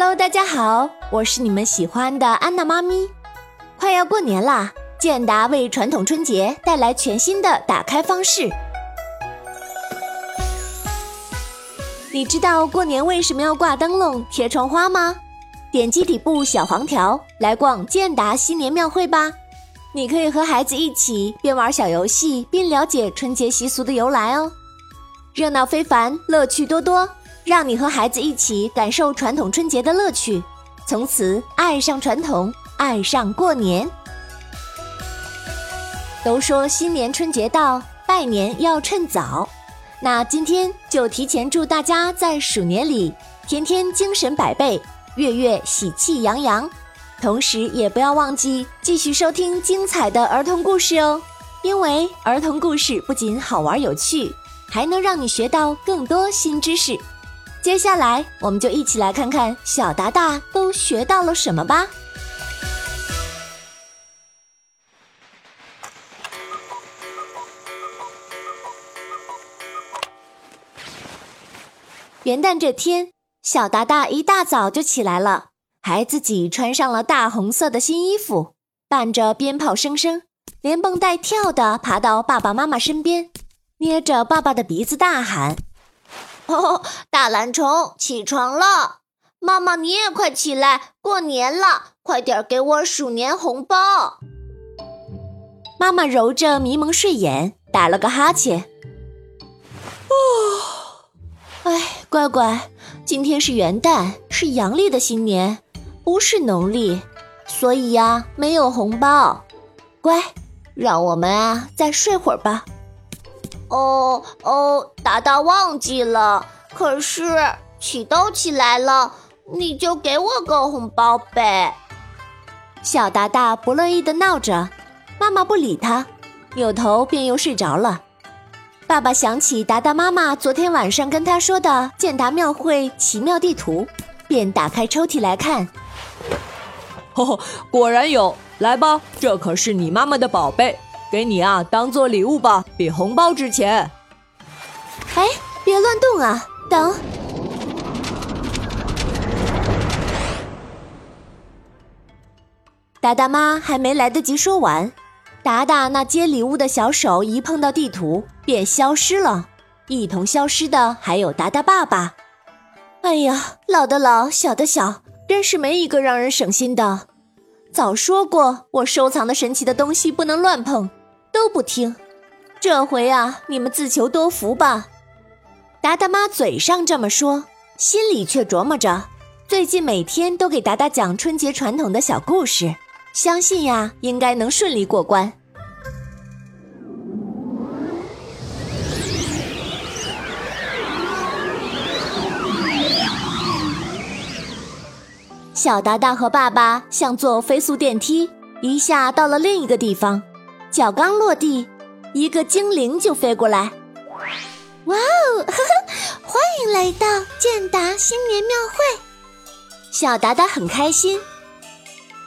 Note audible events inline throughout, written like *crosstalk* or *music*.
Hello，大家好，我是你们喜欢的安娜妈咪。快要过年啦，健达为传统春节带来全新的打开方式。你知道过年为什么要挂灯笼、贴窗花吗？点击底部小黄条来逛健达新年庙会吧。你可以和孩子一起边玩小游戏边了解春节习俗的由来哦，热闹非凡，乐趣多多，让你和孩子一起感受传统春节的乐趣，从此爱上传统，爱上过年。都说新年春节到，拜年要趁早，那今天就提前祝大家在鼠年里天天精神百倍，月月喜气洋洋。同时，也不要忘记继续收听精彩的儿童故事哦，因为儿童故事不仅好玩有趣，还能让你学到更多新知识。接下来，我们就一起来看看小达达都学到了什么吧。元旦这天，小达达一大早就起来了。还自己穿上了大红色的新衣服，伴着鞭炮声声，连蹦带跳的爬到爸爸妈妈身边，捏着爸爸的鼻子大喊：“哦，*laughs* 大懒虫，起床了！妈妈你也快起来，过年了，快点给我鼠年红包。”妈妈揉着迷蒙睡眼，打了个哈欠：“哦，哎，乖乖，今天是元旦，是阳历的新年。”不是农历，所以呀，没有红包。乖，让我们啊再睡会儿吧。哦哦，达达忘记了。可是起都起来了，你就给我个红包呗。小达达不乐意的闹着，妈妈不理他，扭头便又睡着了。爸爸想起达达妈妈昨天晚上跟他说的建达庙会奇妙地图，便打开抽屉来看。哦，果然有！来吧，这可是你妈妈的宝贝，给你啊，当做礼物吧，比红包值钱。哎，别乱动啊！等，达达妈还没来得及说完，达达那接礼物的小手一碰到地图，便消失了，一同消失的还有达达爸爸。哎呀，老的老，小的小。真是没一个让人省心的。早说过，我收藏的神奇的东西不能乱碰，都不听。这回啊，你们自求多福吧。达达妈嘴上这么说，心里却琢磨着，最近每天都给达达讲春节传统的小故事，相信呀，应该能顺利过关。小达达和爸爸像坐飞速电梯，一下到了另一个地方。脚刚落地，一个精灵就飞过来。哇哦，*laughs* 欢迎来到健达新年庙会！小达达很开心。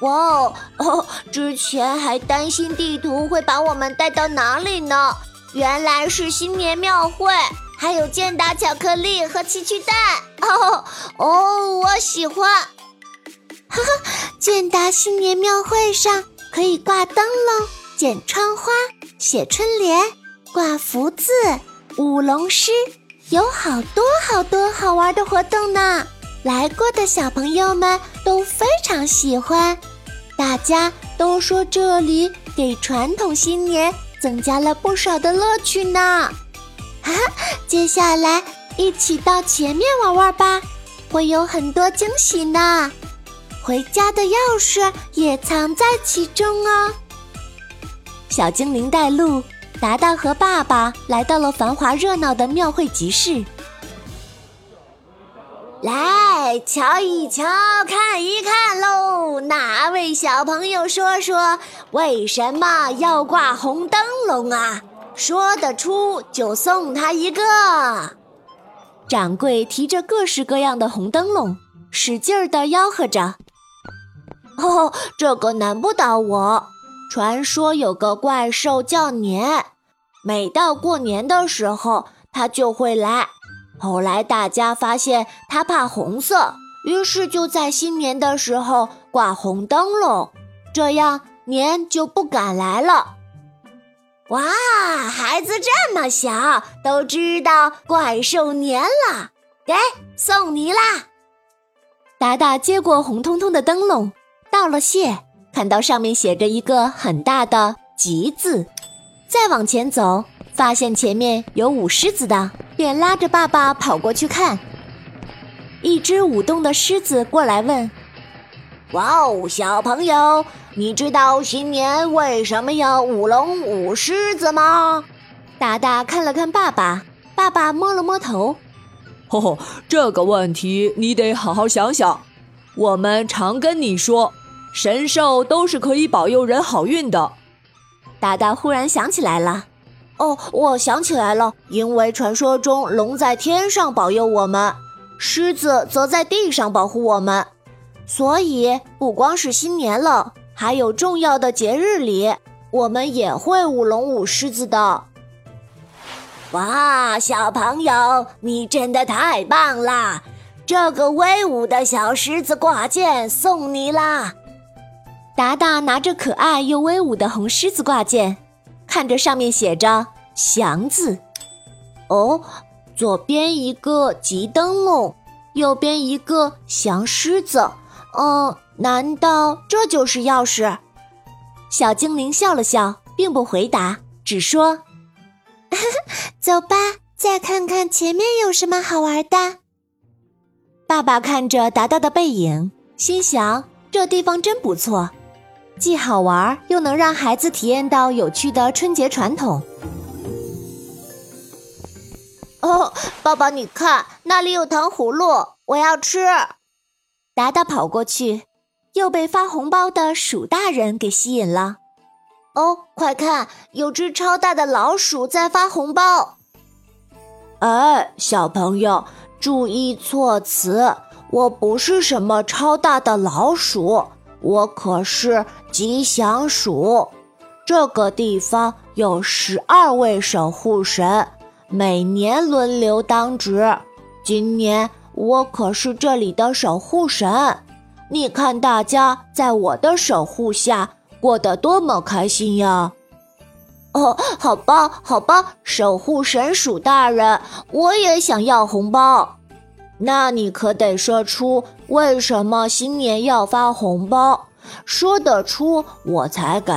哇哦，哦之前还担心地图会把我们带到哪里呢？原来是新年庙会，还有健达巧克力和奇趣蛋。哦哦，我喜欢。*laughs* 哈哈，建达新年庙会上可以挂灯笼、剪窗花、写春联、挂福字、舞龙狮，有好多好多好玩的活动呢！来过的小朋友们都非常喜欢，大家都说这里给传统新年增加了不少的乐趣呢。哈哈，接下来一起到前面玩玩吧，会有很多惊喜呢。回家的钥匙也藏在其中哦。小精灵带路，达达和爸爸来到了繁华热闹的庙会集市。来瞧一瞧，看一看喽！哪位小朋友说说为什么要挂红灯笼啊？说得出就送他一个。掌柜提着各式各样的红灯笼，使劲儿的吆喝着。哦，这个难不倒我。传说有个怪兽叫年，每到过年的时候，它就会来。后来大家发现它怕红色，于是就在新年的时候挂红灯笼，这样年就不敢来了。哇，孩子这么小都知道怪兽年了，给送你啦！达达接过红彤彤的灯笼，道了谢，看到上面写着一个很大的“吉”字，再往前走，发现前面有舞狮子的，便拉着爸爸跑过去看。一只舞动的狮子过来问：“哇哦，小朋友，你知道新年为什么要舞龙舞狮子吗？”达达看了看爸爸，爸爸摸了摸头：“吼吼，这个问题你得好好想想。我们常跟你说，神兽都是可以保佑人好运的。”达达忽然想起来了：“哦，我想起来了，因为传说中龙在天上保佑我们。”狮子则在地上保护我们，所以不光是新年了，还有重要的节日里，我们也会舞龙舞狮子的。哇，小朋友，你真的太棒啦！这个威武的小狮子挂件送你啦！达达拿着可爱又威武的红狮子挂件，看着上面写着“祥”字，哦。左边一个吉灯笼，右边一个祥狮子。嗯，难道这就是钥匙？小精灵笑了笑，并不回答，只说：“ *laughs* 走吧，再看看前面有什么好玩的。”爸爸看着达达的背影，心想：这地方真不错，既好玩，又能让孩子体验到有趣的春节传统。哦，爸爸，你看那里有糖葫芦，我要吃。达达跑过去，又被发红包的鼠大人给吸引了。哦，快看，有只超大的老鼠在发红包。哎，小朋友，注意措辞，我不是什么超大的老鼠，我可是吉祥鼠。这个地方有十二位守护神。每年轮流当值，今年我可是这里的守护神。你看大家在我的守护下过得多么开心呀！哦，好吧，好吧，守护神鼠大人，我也想要红包。那你可得说出为什么新年要发红包，说得出我才给。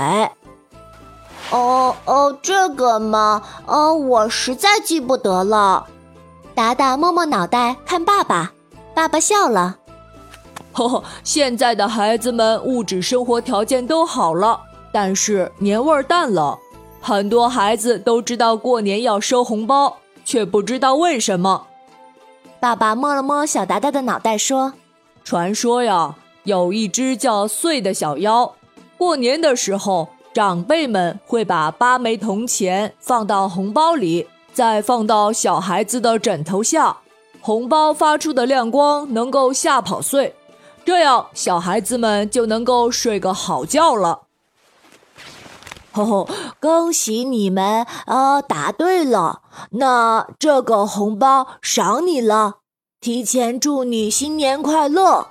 哦哦，这个嘛，哦，我实在记不得了。达达摸摸脑袋看爸爸，爸爸笑了。呵呵，现在的孩子们物质生活条件都好了，但是年味儿淡了。很多孩子都知道过年要收红包，却不知道为什么。爸爸摸了摸小达达的脑袋说：“传说呀，有一只叫穗的小妖，过年的时候。”长辈们会把八枚铜钱放到红包里，再放到小孩子的枕头下。红包发出的亮光能够吓跑祟，这样小孩子们就能够睡个好觉了。吼吼，恭喜你们呃！答对了，那这个红包赏你了。提前祝你新年快乐。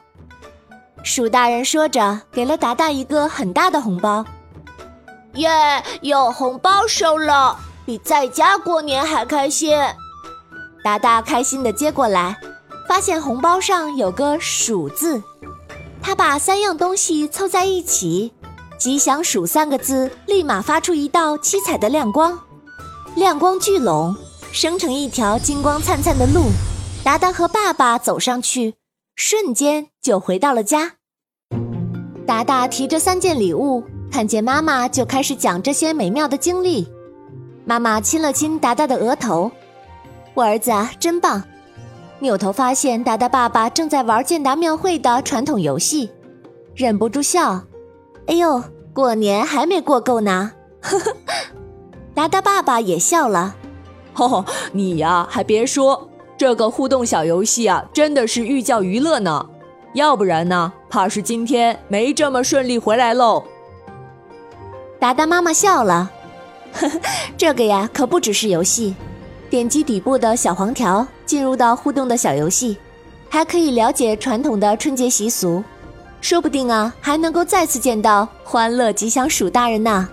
鼠大人说着，给了达达一个很大的红包。耶，有红包收了，比在家过年还开心。达达开心的接过来，发现红包上有个“鼠”字，他把三样东西凑在一起，“吉祥鼠”三个字立马发出一道七彩的亮光，亮光聚拢，生成一条金光灿灿的路。达达和爸爸走上去，瞬间就回到了家。达达提着三件礼物。看见妈妈，就开始讲这些美妙的经历。妈妈亲了亲达达的额头，我儿子啊，真棒！扭头发现达达爸爸正在玩健达庙会的传统游戏，忍不住笑。哎呦，过年还没过够呢！呵呵，达达爸爸也笑了。吼，你呀，还别说，这个互动小游戏啊，真的是寓教于乐呢。要不然呢，怕是今天没这么顺利回来喽。达达妈妈笑了，呵呵，这个呀可不只是游戏。点击底部的小黄条，进入到互动的小游戏，还可以了解传统的春节习俗，说不定啊，还能够再次见到欢乐吉祥鼠大人呢。